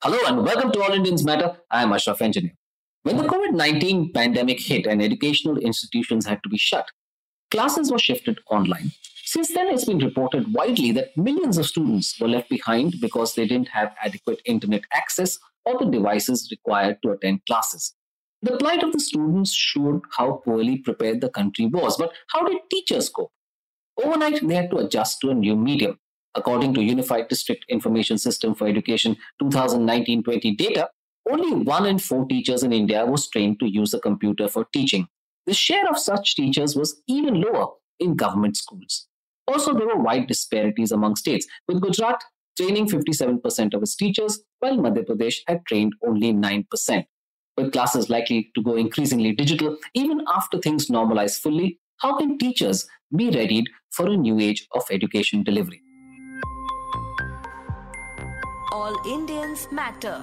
Hello and welcome to All Indians Matter. I am Ashraf Engineer. When the COVID 19 pandemic hit and educational institutions had to be shut, classes were shifted online. Since then, it's been reported widely that millions of students were left behind because they didn't have adequate internet access or the devices required to attend classes. The plight of the students showed how poorly prepared the country was. But how did teachers cope? Overnight, they had to adjust to a new medium. According to Unified District Information System for Education 2019 20 data, only one in four teachers in India was trained to use a computer for teaching. The share of such teachers was even lower in government schools. Also, there were wide disparities among states, with Gujarat training 57% of its teachers, while Madhya Pradesh had trained only 9% with classes likely to go increasingly digital, even after things normalize fully, how can teachers be readied for a new age of education delivery? All Indians matter.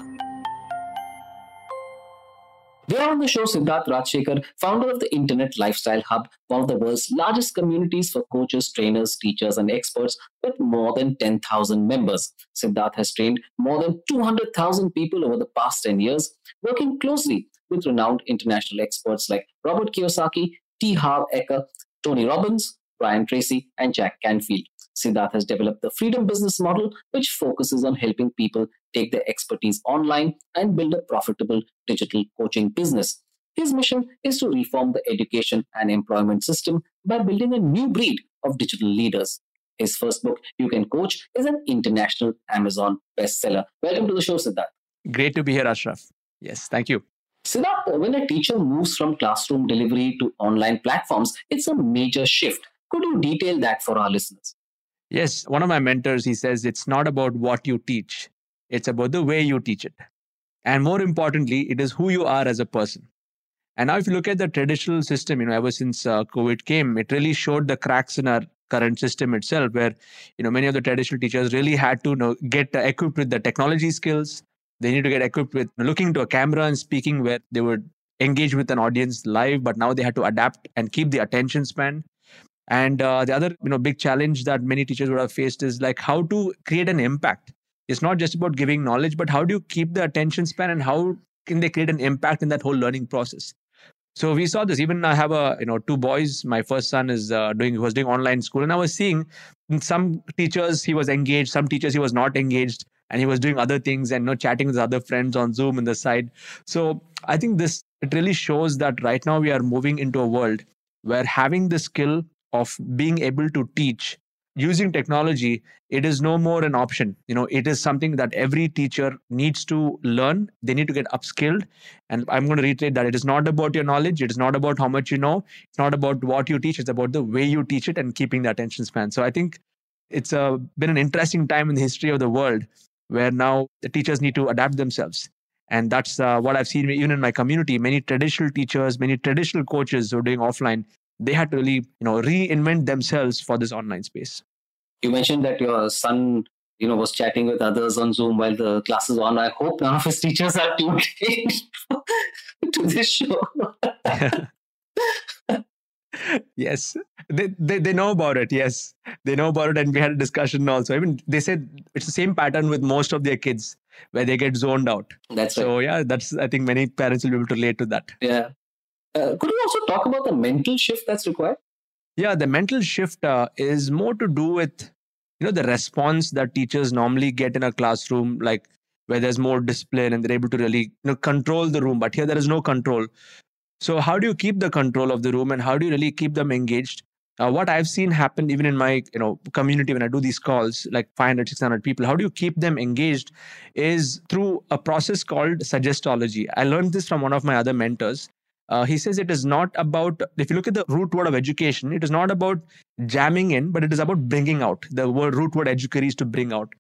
We are on the show Siddharth Rajsekar, founder of the Internet Lifestyle Hub, one of the world's largest communities for coaches, trainers, teachers, and experts with more than 10,000 members. Siddharth has trained more than 200,000 people over the past 10 years, working closely with renowned international experts like Robert Kiyosaki, T. Harv Eker, Tony Robbins, Brian Tracy, and Jack Canfield. Siddharth has developed the Freedom Business Model, which focuses on helping people take their expertise online and build a profitable digital coaching business. His mission is to reform the education and employment system by building a new breed of digital leaders. His first book, You Can Coach, is an international Amazon bestseller. Welcome to the show, Siddharth. Great to be here, Ashraf. Yes, thank you. Siddharth, when a teacher moves from classroom delivery to online platforms, it's a major shift. Could you detail that for our listeners? Yes, one of my mentors, he says it's not about what you teach, it's about the way you teach it. And more importantly, it is who you are as a person. And now, if you look at the traditional system, you know, ever since uh, COVID came, it really showed the cracks in our current system itself, where you know many of the traditional teachers really had to you know, get uh, equipped with the technology skills. They need to get equipped with looking to a camera and speaking, where they would engage with an audience live. But now they had to adapt and keep the attention span. And uh, the other, you know, big challenge that many teachers would have faced is like how to create an impact. It's not just about giving knowledge, but how do you keep the attention span and how can they create an impact in that whole learning process? So we saw this. Even I have a, you know, two boys. My first son is uh, doing was doing online school, and I was seeing some teachers he was engaged, some teachers he was not engaged, and he was doing other things and you know chatting with other friends on Zoom in the side. So I think this it really shows that right now we are moving into a world where having the skill of being able to teach using technology it is no more an option. You know it is something that every teacher needs to learn. They need to get upskilled. And i'm going to reiterate that it is not about your knowledge. It is not about how much you know. It's not about what you teach. It's about the way you teach it and keeping the attention span. So i think it's a, uh, been an interesting time in the history of the world where now the teachers need to adapt themselves. And that's uh, what i've seen even in my community. Many traditional teachers many traditional coaches who are doing offline they had to really you know reinvent themselves for this online space. You mentioned that your son you know was chatting with others on zoom while the class is on. I hope none of his teachers are tuned in to this show. Yes. They, they they know about it yes. They know about it and we had a discussion also. I mean they said it's the same pattern with most of their kids where they get zoned out. That's so right. yeah that's i think many parents will be able to relate to that. Yeah uh, could you also talk about the mental shift that's required? Yeah, the mental shift uh, is more to do with you know the response that teachers normally get in a classroom, like where there's more discipline and they're able to really you know control the room. But here there is no control. So how do you keep the control of the room and how do you really keep them engaged? Uh, what I've seen happen even in my you know community when I do these calls, like 500, 600 people, how do you keep them engaged? Is through a process called suggestology. I learned this from one of my other mentors. Uh, he says it is not about, if you look at the root word of education, it is not about jamming in, but it is about bringing out. The word root word educate is to bring out.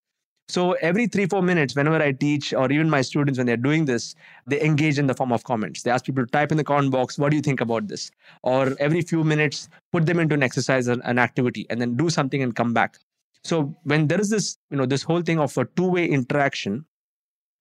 So every three, four minutes, whenever I teach, or even my students, when they're doing this, they engage in the form of comments. They ask people to type in the comment box, what do you think about this? Or every few minutes, put them into an exercise, an, an activity, and then do something and come back. So when there is this, you know, this whole thing of a two-way interaction,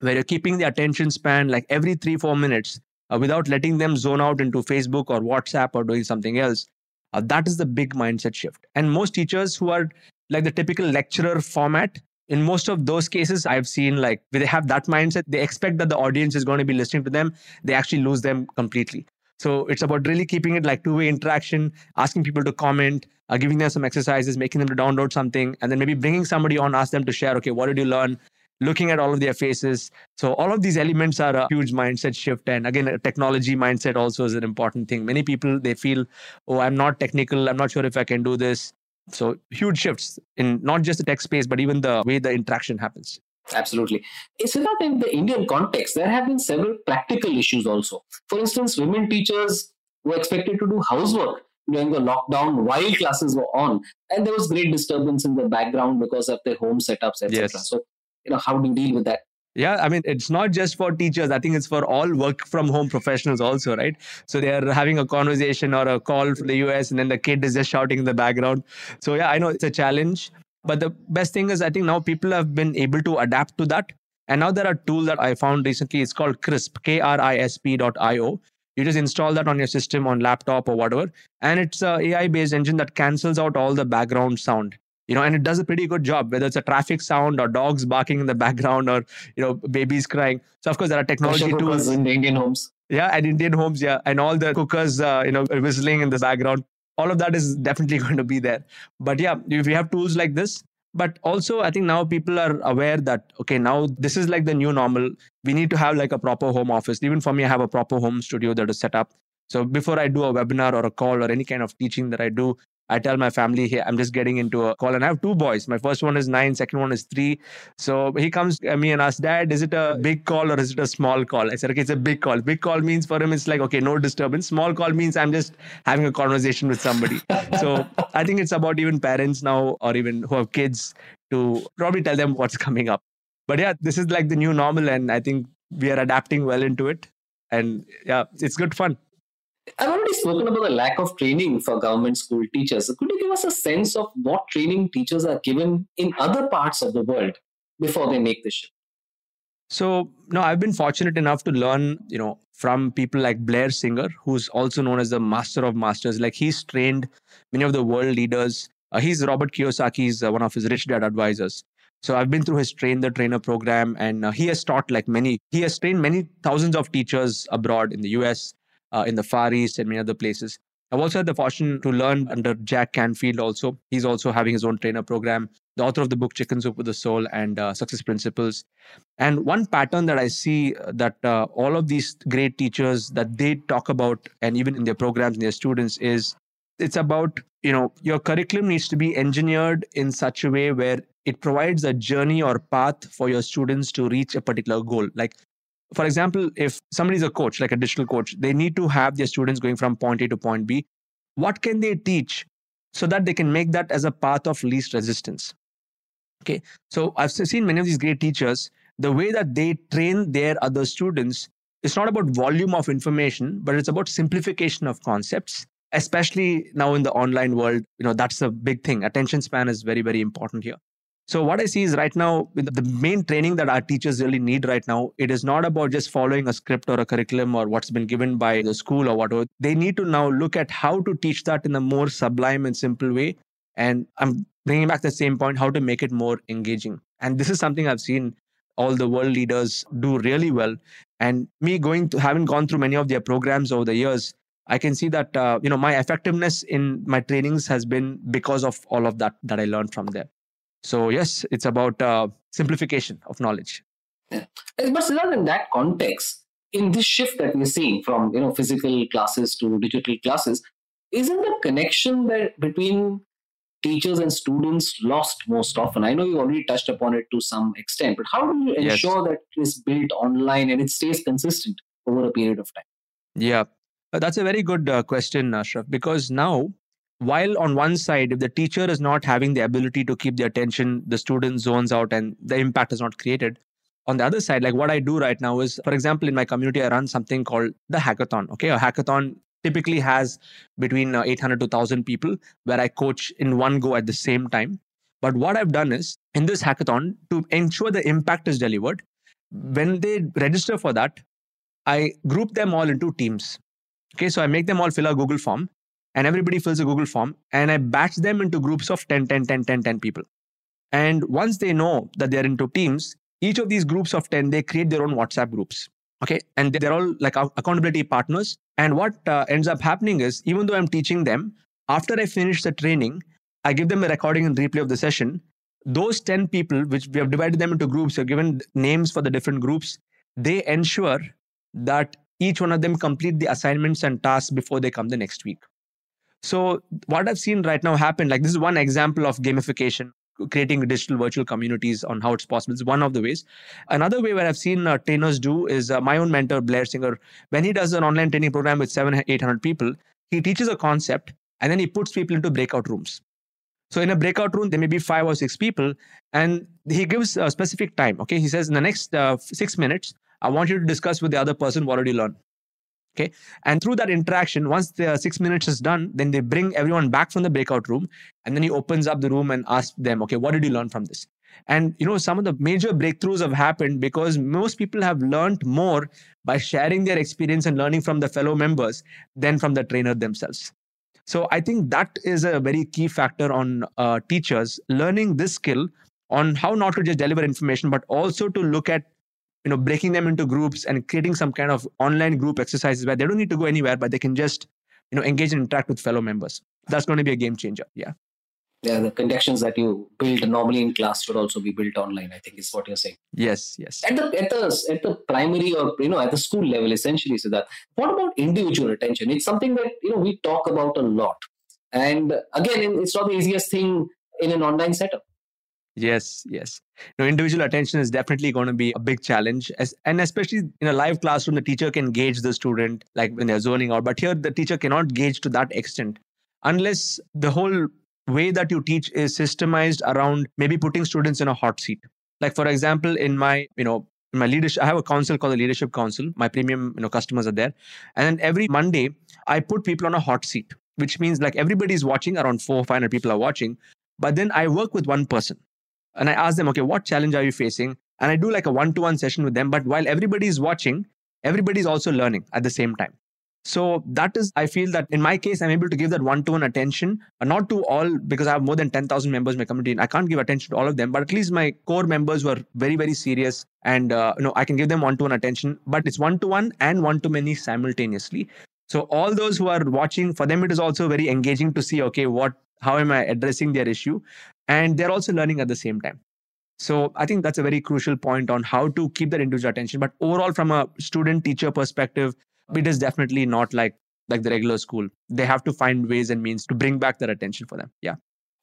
where you're keeping the attention span like every three, four minutes, uh, without letting them zone out into Facebook or WhatsApp or doing something else. Uh, that is the big mindset shift. And most teachers who are like the typical lecturer format, in most of those cases, I've seen like they have that mindset. They expect that the audience is going to be listening to them. They actually lose them completely. So it's about really keeping it like two way interaction, asking people to comment, uh, giving them some exercises, making them to download something, and then maybe bringing somebody on, ask them to share, okay, what did you learn? Looking at all of their faces. So all of these elements are a huge mindset shift. And again, a technology mindset also is an important thing. Many people, they feel, oh, I'm not technical. I'm not sure if I can do this. So huge shifts in not just the tech space, but even the way the interaction happens. Absolutely. Siddharth, in the Indian context, there have been several practical issues also. For instance, women teachers were expected to do housework during the lockdown while classes were on, and there was great disturbance in the background because of their home setups, etc. Yes. So, you know, how do you deal with that? Yeah, I mean, it's not just for teachers. I think it's for all work from home professionals also, right? So they are having a conversation or a call from the US, and then the kid is just shouting in the background. So, yeah, I know it's a challenge. But the best thing is, I think now people have been able to adapt to that. And now there are tools that I found recently. It's called Krisp, K R I S P dot I O. You just install that on your system, on laptop or whatever. And it's a AI based engine that cancels out all the background sound you know and it does a pretty good job whether it's a traffic sound or dogs barking in the background or you know babies crying. So of course there are technology Pressure tools. in the Indian homes. yeah and indian homes yeah and all the cookers uh, you know whistling in the background. All of that is definitely going to be there. But yeah if you have tools like this but also i think now people are aware that okay now this is like the new normal. We need to have like a proper home office. Even for me i have a proper home studio that is set up. So before i do a webinar or a call or any kind of teaching that i do I tell my family, hey, I'm just getting into a call. And I have two boys. My first one is nine, second one is three. So he comes to me and asks, Dad, is it a big call or is it a small call? I said, okay, it's a big call. Big call means for him, it's like, okay, no disturbance. Small call means I'm just having a conversation with somebody. so I think it's about even parents now or even who have kids to probably tell them what's coming up. But yeah, this is like the new normal. And I think we are adapting well into it. And yeah, it's good fun. I've already spoken about the lack of training for government school teachers. Could you give us a sense of what training teachers are given in other parts of the world before they make the shift? So, no, I've been fortunate enough to learn, you know, from people like Blair Singer, who's also known as the master of masters. Like he's trained many of the world leaders. Uh, he's Robert Kiyosaki's uh, one of his rich dad advisors. So I've been through his train the trainer program, and uh, he has taught like many. He has trained many thousands of teachers abroad in the U.S uh, in the Far East and many other places. I've also had the fortune to learn under Jack Canfield also. He's also having his own trainer program, the author of the book Chicken Soup with the Soul and uh, Success Principles. And one pattern that I see uh, that uh, all of these great teachers that they talk about and even in their programs and their students is it's about, you know, your curriculum needs to be engineered in such a way where it provides a journey or path for your students to reach a particular goal. Like for example, if somebody's a coach, like a digital coach, they need to have their students going from point A to point B. What can they teach so that they can make that as a path of least resistance? Okay, so I've seen many of these great teachers, the way that they train their other students, it's not about volume of information, but it's about simplification of concepts especially now in the online world you know that's a big thing attention span is very very important here so what I see is right now, the main training that our teachers really need right now, it is not about just following a script or a curriculum or what's been given by the school or whatever. They need to now look at how to teach that in a more sublime and simple way. And I'm bringing back the same point, how to make it more engaging. And this is something I've seen all the world leaders do really well. And me going to having gone through many of their programs over the years, I can see that uh, you know my effectiveness in my trainings has been because of all of that that I learned from there. So yes, it's about uh, simplification of knowledge. Yeah. But still in that context, in this shift that we're seeing from you know physical classes to digital classes, isn't the connection that between teachers and students lost most often? I know you already touched upon it to some extent, but how do you ensure yes. that it is built online and it stays consistent over a period of time? Yeah, uh, that's a very good uh, question, Ashraf, because now while on one side if the teacher is not having the ability to keep the attention the student zones out and the impact is not created. On the other side like what i do right now is for example in my community i run something called the hackathon okay? A hackathon typically has between uh, 800 to 1000 people where i coach in one go at the same time. But what i've done is in this hackathon to ensure the impact is delivered when they register for that i group them all into teams okay? So i make them all fill a google form and everybody fills a Google form and I batch them into groups of 10, 10, 10, 10, 10 people. And once they know that they're into teams, each of these groups of 10, they create their own WhatsApp groups. Okay. And they're all like accountability partners. And what uh, ends up happening is, even though I'm teaching them, after I finish the training, I give them a recording and replay of the session. Those 10 people, which we have divided them into groups, have given names for the different groups, they ensure that each one of them complete the assignments and tasks before they come the next week. So, what I've seen right now happen, like this is one example of gamification creating digital virtual communities on how it's possible. It's one of the ways. Another way where I've seen uh, trainers do is uh, my own mentor, Blair Singer, when he does an online training program with seven, 800 people, he teaches a concept and then he puts people into breakout rooms. So in a breakout room, there may be five or six people, and he gives a specific time. Okay, he says in the next uh, six minutes, I want you to discuss with the other person what did you learn. Okay. And through that interaction, once the six minutes is done, then they bring everyone back from the breakout room. And then he opens up the room and asks them, okay, what did you learn from this? And you know, some of the major breakthroughs have happened because most people have learned more by sharing their experience and learning from the fellow members than from the trainer themselves. So I think that is a very key factor on uh, teachers learning this skill on how not to just deliver information, but also to look at you know breaking them into groups and creating some kind of online group exercises where they don't need to go anywhere but they can just you know engage and interact with fellow members. That's going to be a game changer yeah. Yeah the connections that you build normally in class should also be built online i think is what you're saying. Yes yes. At the at the at the primary or you know at the school level essentially so that what about individual attention it's something that you know we talk about a lot. And again it's not the easiest thing in an online setup Yes, yes. No, individual attention is definitely going to be a big challenge. As, and especially in a live classroom, the teacher can gauge the student like when they're zoning out. But here, the teacher cannot gauge to that extent unless the whole way that you teach is systemized around maybe putting students in a hot seat. Like, for example, in my, you know, in my leadership, I have a council called the Leadership Council. My premium, you know, customers are there. And then every Monday, I put people on a hot seat, which means like everybody's watching, around four or 500 people are watching. But then I work with one person and I ask them, okay, what challenge are you facing? And I do like a one to one session with them. But while everybody is watching, everybody is also learning at the same time. So that is, I feel that in my case, I'm able to give that one to one attention, not to all, because I have more than 10,000 members in my community. And I can't give attention to all of them, but at least my core members were very, very serious. And, uh, you know, I can give them one to one attention, but it's one to one and one to many simultaneously. So all those who are watching, for them, it is also very engaging to see, okay, what how am i addressing their issue and they're also learning at the same time. So i think that's a very crucial point on how to keep that individual attention. But overall from a student teacher perspective it is definitely not like like the regular school. They have to find ways and means to bring back their attention for them. Yeah.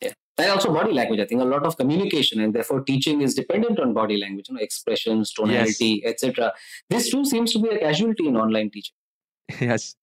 Yeah. And also body language i think a lot of communication and therefore teaching is dependent on body language you know expressions tonality yes. etc this too seems to be a casualty in online teaching. Yes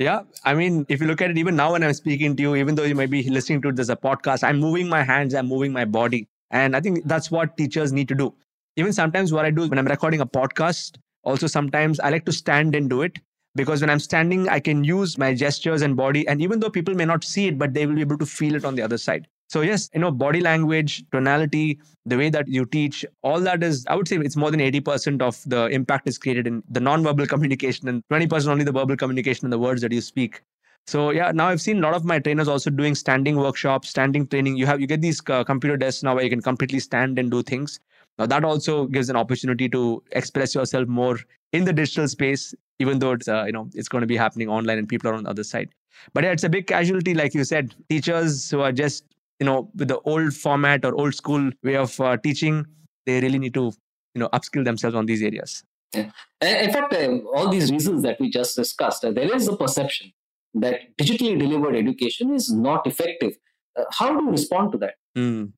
yeah. I mean, if you look at it, even now when I'm speaking to you, even though you might be listening to this a podcast, I'm moving my hands, I'm moving my body. And I think that's what teachers need to do. Even sometimes what I do when I'm recording a podcast, also sometimes I like to stand and do it because when I'm standing, I can use my gestures and body. And even though people may not see it, but they will be able to feel it on the other side. So yes, you know, body language, tonality, the way that you teach, all that is, I would say it's more than 80% of the impact is created in the non-verbal communication and 20% only the verbal communication and the words that you speak. So yeah, now I've seen a lot of my trainers also doing standing workshops, standing training. You have you get these uh, computer desks now where you can completely stand and do things. Now that also gives an opportunity to express yourself more in the digital space, even though it's uh, you know it's going to be happening online and people are on the other side. But yeah, it's a big casualty, like you said. Teachers who are just you know with the old format or old school way of uh, teaching they really need to you know upskill themselves on these areas. Yeah. in fact uh, all these reasons that we just discussed uh, there is a perception that digitally delivered education is not effective. Uh, how do you respond to that? Mm.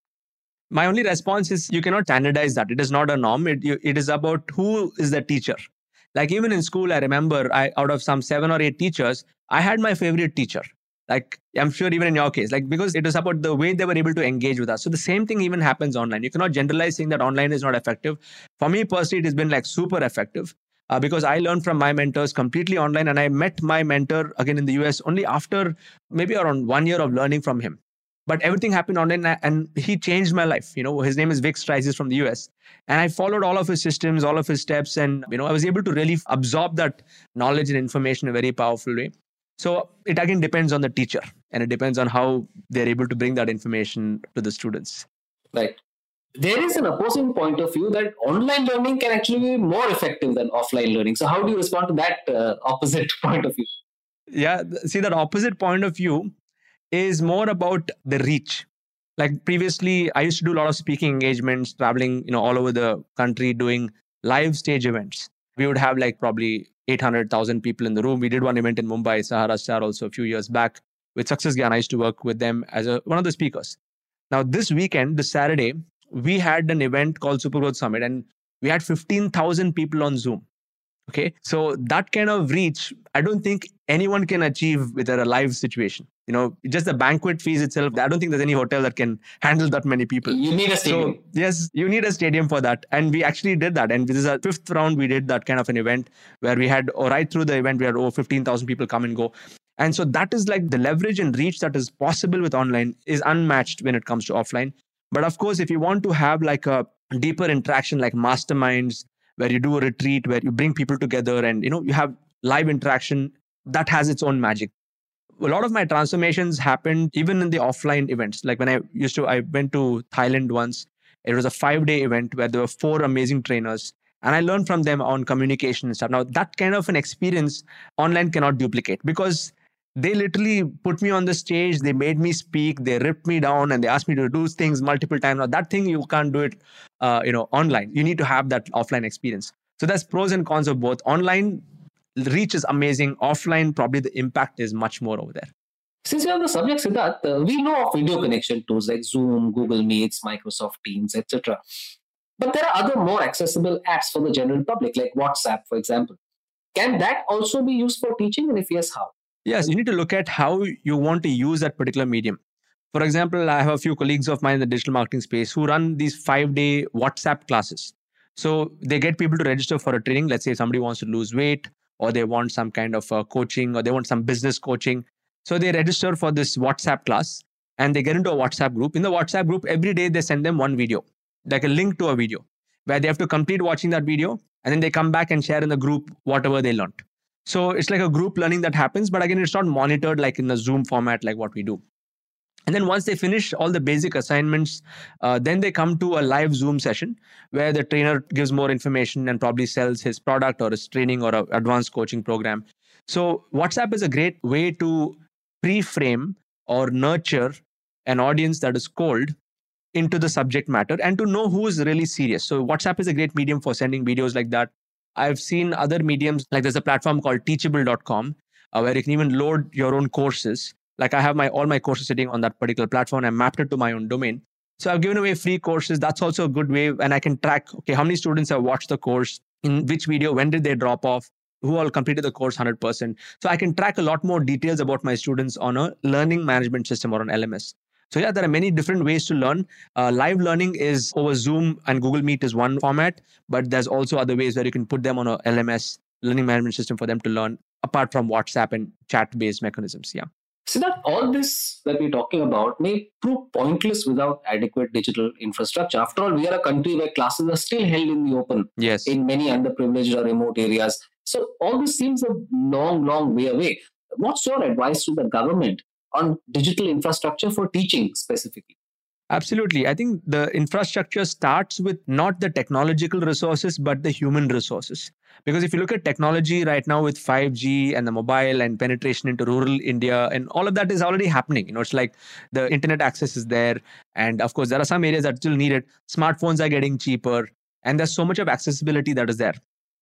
my only response is you cannot standardize that. It is not a norm. It, it is about who is the teacher. Like even in school i remember i out of some seven or eight teachers i had my favorite teacher like i'm sure even in your case like because it was about the way they were able to engage with us. So the same thing even happens online. You cannot generalize saying that online is not effective. For me personally it has been like super effective uh, because i learned from my mentors completely online and i met my mentor again in the us only after maybe around one year of learning from him. But everything happened online and he changed my life. You know his name is vic Strizheus from the us and i followed all of his systems all of his steps and you know i was able to really absorb that knowledge and information in a very powerful way so it again depends on the teacher and it depends on how they're able to bring that information to the students. Right. there is an opposing point of view that online learning can actually be more effective than offline learning. So, how do you respond to that uh, opposite point of view? Yeah, see, that opposite point of view is more about the reach. Like previously, I used to do a lot of speaking engagements, traveling, you know, all over the country, doing live stage events. We would have like probably 800,000 people in the room. We did one event in Mumbai, Sahara Star, also a few years back with Success Gyan. I used to work with them as a, one of the speakers. Now, this weekend, this Saturday, we had an event called Super Growth Summit and we had 15,000 people on Zoom. Okay. So that kind of reach, I don't think anyone can achieve with a live situation. You know, just the banquet fees itself, I don't think there's any hotel that can handle that many people. You need a stadium. So, yes, you need a stadium for that. And we actually did that. And this is our fifth round, we did that kind of an event where we had, or right through the event, we had over 15,000 people come and go. And so that is like the leverage and reach that is possible with online is unmatched when it comes to offline. But of course, if you want to have like a deeper interaction, like masterminds, where you do a retreat, where you bring people together and you know you have live interaction, that has its own magic. A lot of my transformations happened even in the offline events. Like when I used to, I went to Thailand once. It was a five-day event where there were four amazing trainers, and I learned from them on communication and stuff. Now that kind of an experience online cannot duplicate because they literally put me on the stage they made me speak they ripped me down and they asked me to do things multiple times. Now that thing you can't do it uh, you know online. You need to have that offline experience. So there's pros and cons of both. Online reach is amazing. Offline probably the impact is much more over there. Since we're on the subject siddharth uh, we know of video connection tools like zoom google meets microsoft teams etc but there are other more accessible apps for the general public like whatsapp for example. Can that also be used for teaching? And if yes how Yes, you need to look at how you want to use that particular medium. For example, I have a few colleagues of mine in the digital marketing space who run these five day WhatsApp classes. So they get people to register for a training. Let's say somebody wants to lose weight or they want some kind of uh, coaching or they want some business coaching. So they register for this WhatsApp class and they get into a WhatsApp group. In the WhatsApp group, every day they send them one video, like a link to a video, where they have to complete watching that video and then they come back and share in the group whatever they learned. So it's like a group learning that happens, but again, it's not monitored like in the Zoom format, like what we do. And then once they finish all the basic assignments, uh, then they come to a live Zoom session where the trainer gives more information and probably sells his product or his training or an advanced coaching program. So WhatsApp is a great way to pre-frame or nurture an audience that is cold into the subject matter and to know who is really serious. So WhatsApp is a great medium for sending videos like that I've seen other mediums, like there's a platform called teachable.com, uh, where you can even load your own courses. Like I have my all my courses sitting on that particular platform. I mapped it to my own domain. So I've given away free courses. That's also a good way. And I can track, okay, how many students have watched the course, in which video, when did they drop off, who all completed the course 100%. So I can track a lot more details about my students on a learning management system or an LMS. So yeah, there are many different ways to learn. Uh, live learning is over Zoom and Google Meet is one format, but there's also other ways where you can put them on a LMS learning management system for them to learn apart from WhatsApp and chat-based mechanisms. Yeah. So that all this that we're talking about may prove pointless without adequate digital infrastructure. After all, we are a country where classes are still held in the open. Yes. In many underprivileged or remote areas. So all this seems a long, long way away. What's your advice to the government on digital infrastructure for teaching specifically? Absolutely. I think the infrastructure starts with not the technological resources, but the human resources. Because if you look at technology right now with 5G and the mobile and penetration into rural India, and all of that is already happening. You know, it's like the internet access is there. And of course, there are some areas that still need it. Smartphones are getting cheaper. And there's so much of accessibility that is there.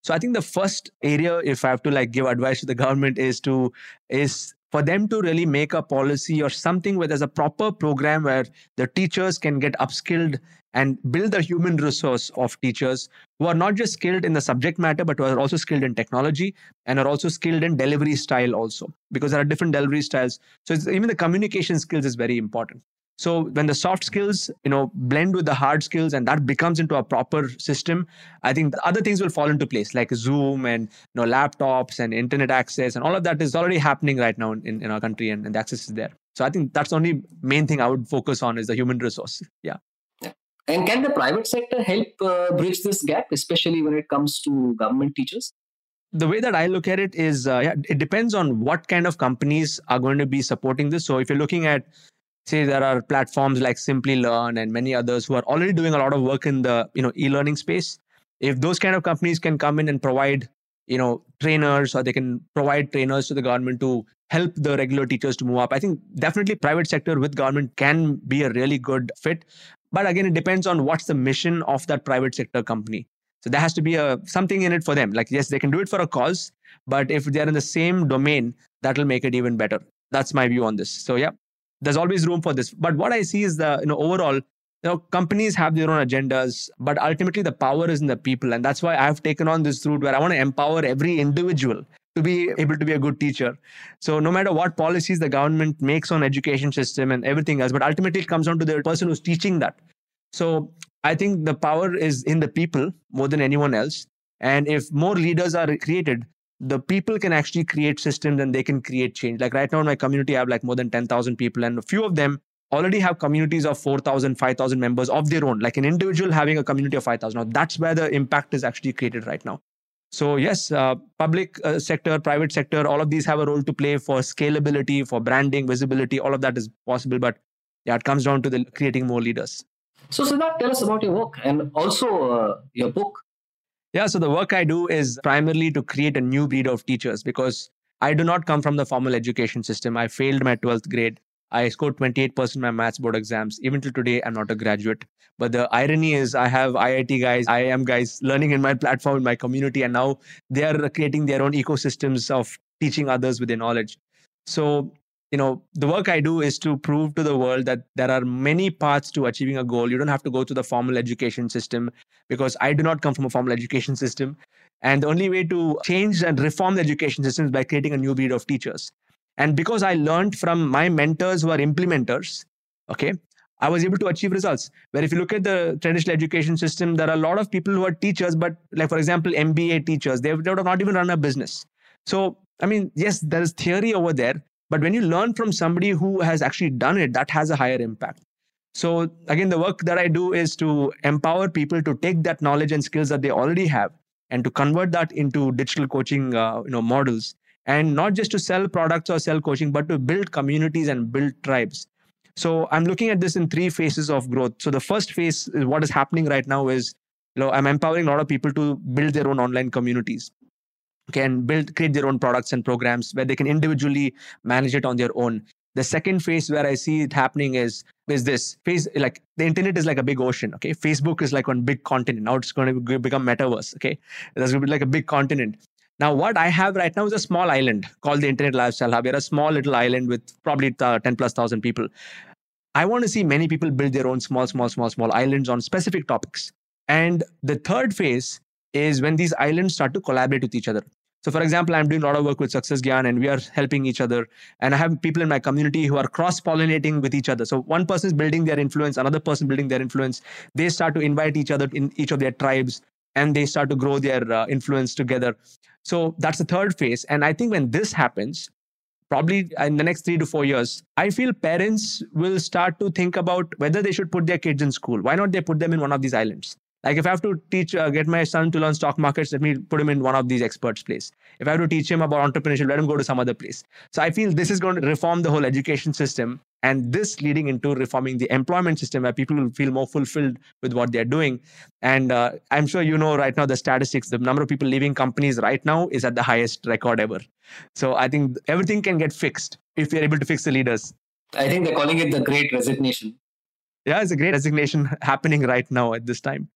So I think the first area, if I have to like give advice to the government, is to is for them to really make a policy or something where there's a proper program where the teachers can get upskilled and build the human resource of teachers who are not just skilled in the subject matter but who are also skilled in technology and are also skilled in delivery style also because there are different delivery styles. So even the communication skills is very important so when the soft skills, you know, blend with the hard skills and that becomes into a proper system, I think the other things will fall into place, like Zoom and you know laptops and internet access and all of that is already happening right now in, in our country and, and the access is there. So I think that's the only main thing I would focus on is the human resource. Yeah. And can the private sector help uh, bridge this gap, especially when it comes to government teachers? the way that I look at it is, uh, yeah, it depends on what kind of companies are going to be supporting this. So if you're looking at say there are platforms like Simplilearn and many others who are already doing a lot of work in the you know e-learning space. If those kind of companies can come in and provide you know trainers or they can provide trainers to the government to help the regular teachers to move up i think definitely private sector with government can be a really good fit. But again it depends on what's the mission of that private sector company. So there has to be a something in it for them. Like yes they can do it for a cause but if they're in the same domain that will make it even better. That's my view on this. So yeah there's always room for this. But what i see is the you know overall you know companies have their own agendas but ultimately the power is in the people. And that's why i've taken on this route where i want to empower every individual to be able to be a good teacher. So no matter what policies the government makes on education system and everything else but ultimately it comes down to the person who's teaching that. So i think the power is in the people more than anyone else. And if more leaders are created the people can actually create systems and they can create change. Like right now in my community, I have like more than 10,000 people, and a few of them already have communities of 4,000, 5,000 members of their own, like an individual having a community of 5,000. Now, that's where the impact is actually created right now. So, yes, uh, public uh, sector, private sector, all of these have a role to play for scalability, for branding, visibility, all of that is possible. But yeah, it comes down to the creating more leaders. So, Siddharth, tell us about your work and also uh, your book, yeah, so the work I do is primarily to create a new breed of teachers because I do not come from the formal education system. I failed my 12th grade. I scored 28% in my maths board exams. Even till today, I'm not a graduate. But the irony is, I have IIT guys, IIM guys learning in my platform, in my community, and now they are creating their own ecosystems of teaching others with their knowledge. So you know the work i do is to prove to the world that there are many paths to achieving a goal. You don't have to go through the formal education system because i do not come from a formal education system. And the only way to change and reform the education system is by creating a new breed of teachers. And because i learned from my mentors who are implementers okay i was able to achieve results. Where if you look at the traditional education system there are a lot of people who are teachers but like for example mba teachers they, would not even run a business. So i mean yes there is theory over there but when you learn from somebody who has actually done it, that has a higher impact. So again, the work that I do is to empower people to take that knowledge and skills that they already have and to convert that into digital coaching, uh, you know, models, and not just to sell products or sell coaching, but to build communities and build tribes. So I'm looking at this in three phases of growth. So the first phase is what is happening right now is, you know, I'm empowering a lot of people to build their own online communities can build create their own products and programs where they can individually manage it on their own. The second phase where i see it happening is is this phase like the internet is like a big ocean okay? Facebook is like one big continent. Now it's going to become metaverse okay? That's going to be like a big continent. Now what i have right now is a small island called the internet lifestyle hub. We're a small little island with probably uh, 10 plus thousand people. I want to see many people build their own small small small small islands on specific topics. And the third phase is when these islands start to collaborate with each other so, for example, I'm doing a lot of work with Success Gyan and we are helping each other. And I have people in my community who are cross pollinating with each other. So, one person is building their influence, another person building their influence. They start to invite each other in each of their tribes and they start to grow their uh, influence together. So, that's the third phase. And I think when this happens, probably in the next three to four years, I feel parents will start to think about whether they should put their kids in school. Why not they put them in one of these islands? Like if I have to teach, uh, get my son to learn stock markets, let me put him in one of these experts' place. If I have to teach him about entrepreneurship, let him go to some other place. So I feel this is going to reform the whole education system, and this leading into reforming the employment system, where people will feel more fulfilled with what they're doing. And uh, I'm sure you know right now the statistics, the number of people leaving companies right now is at the highest record ever. So I think everything can get fixed if we're able to fix the leaders. I think they're calling it the Great Resignation. Yeah, it's a great resignation happening right now at this time.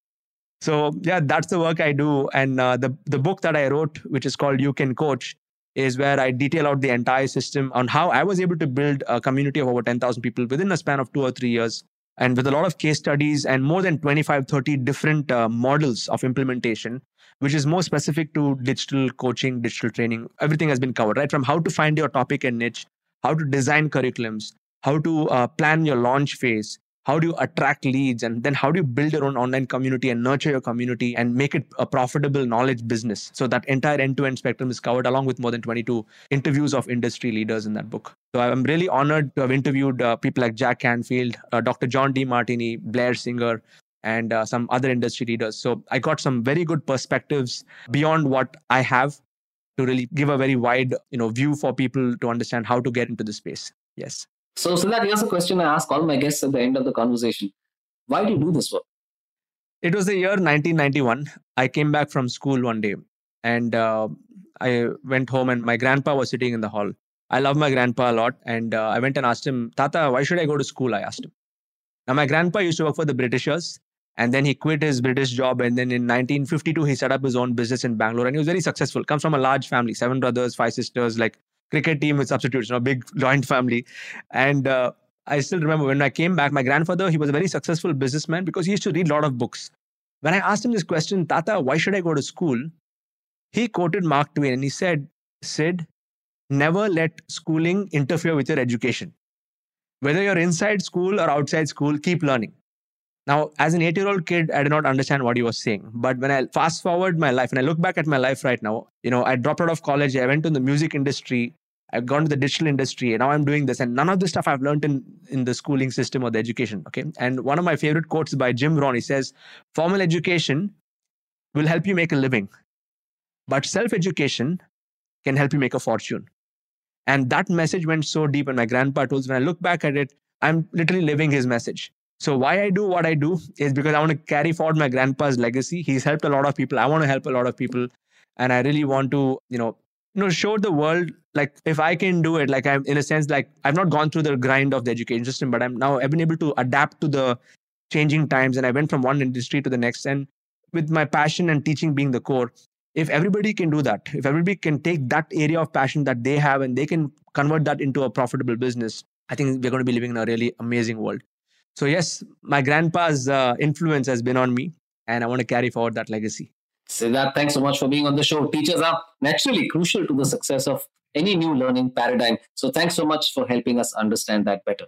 So yeah, that's the work I do. And uh, the the book that I wrote, which is called You Can Coach, is where I detail out the entire system on how I was able to build a community of over 10,000 people within a span of two or three years. And with a lot of case studies and more than 25, 30 different uh, models of implementation, which is more specific to digital coaching, digital training. Everything has been covered, right? From how to find your topic and niche, how to design curriculums, how to uh, plan your launch phase, how do you attract leads and then how do you build your own online community and nurture your community and make it a profitable knowledge business? So that entire end-to-end spectrum is covered along with more than 22 interviews of industry leaders in that book. So i'm really honored to have interviewed uh, people like jack canfield uh, dr john demartini blair singer and uh, some other industry leaders. So i got some very good perspectives beyond what i have to really give a very wide you know view for people to understand how to get into the space. Yes So, Siddharth, here's a question I ask all my guests at the end of the conversation. Why do you do this work? It was the year 1991. I came back from school one day and uh, I went home, and my grandpa was sitting in the hall. I love my grandpa a lot. And uh, I went and asked him, Tata, why should I go to school? I asked him. Now, my grandpa used to work for the Britishers and then he quit his British job. And then in 1952, he set up his own business in Bangalore and he was very successful. Comes from a large family, seven brothers, five sisters, like cricket team with substitutes, you know, big joint family. And uh, I still remember when I came back, my grandfather, he was a very successful businessman because he used to read a lot of books. When I asked him this question, Tata, why should I go to school? He quoted Mark Twain and he said, Sid, never let schooling interfere with your education. Whether you're inside school or outside school, keep learning. Now, as an eight year old kid, I did not understand what he was saying. But when I fast forward my life and I look back at my life right now, you know, I dropped out of college, I went to the music industry, I've gone to the digital industry, and now I'm doing this. And none of this stuff I've learned in, in the schooling system or the education. Okay. And one of my favorite quotes by Jim Rohn, he says, formal education will help you make a living, but self education can help you make a fortune. And that message went so deep. And my grandpa told when I look back at it, I'm literally living his message. So why I do what I do is because I want to carry forward my grandpa's legacy. He's helped a lot of people. I want to help a lot of people. And I really want to, you know, know, show the world like if I can do it, like I'm in a sense, like I've not gone through the grind of the education system, but I'm now I've been able to adapt to the changing times. And I went from one industry to the next. And with my passion and teaching being the core, if everybody can do that, if everybody can take that area of passion that they have and they can convert that into a profitable business, I think we're going to be living in a really amazing world. So, yes, my grandpa's uh, influence has been on me, and I want to carry forward that legacy. Siddharth, thanks so much for being on the show. Teachers are naturally crucial to the success of any new learning paradigm. So, thanks so much for helping us understand that better.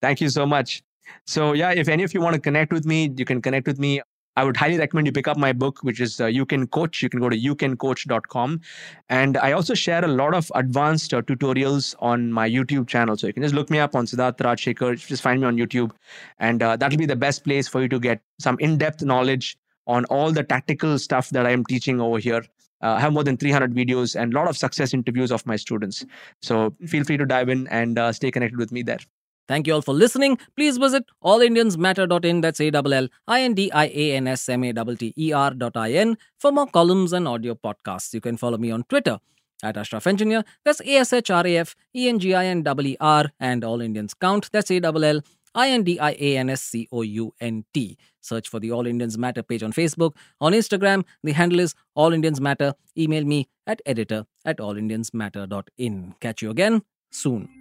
Thank you so much. So, yeah, if any of you want to connect with me, you can connect with me I would highly recommend you pick up my book, which is uh, You Can Coach. You can go to youcancoach.com. And I also share a lot of advanced uh, tutorials on my YouTube channel. So you can just look me up on Siddharth Rajsekar. Just find me on YouTube. And uh, that'll be the best place for you to get some in depth knowledge on all the tactical stuff that I am teaching over here. Uh, I have more than 300 videos and a lot of success interviews of my students. So feel free to dive in and uh, stay connected with me there. Thank you all for listening. Please visit allindiansmatter.in, that's A-L-L-I-N-D-I-A-N-S-M-A-T-T-E-R dot I-N for more columns and audio podcasts. You can follow me on Twitter at Ashraf Engineer, that's A-S-H-R-A-F-E-N-G-I-N-E-R, and All Indians Count, that's A-L-L-I-N-D-I-A-N-S-C-O-U-N-T. Search for the All Indians Matter page on Facebook. On Instagram, the handle is All Indians Matter. Email me at editor at allindiansmatter.in. Catch you again soon.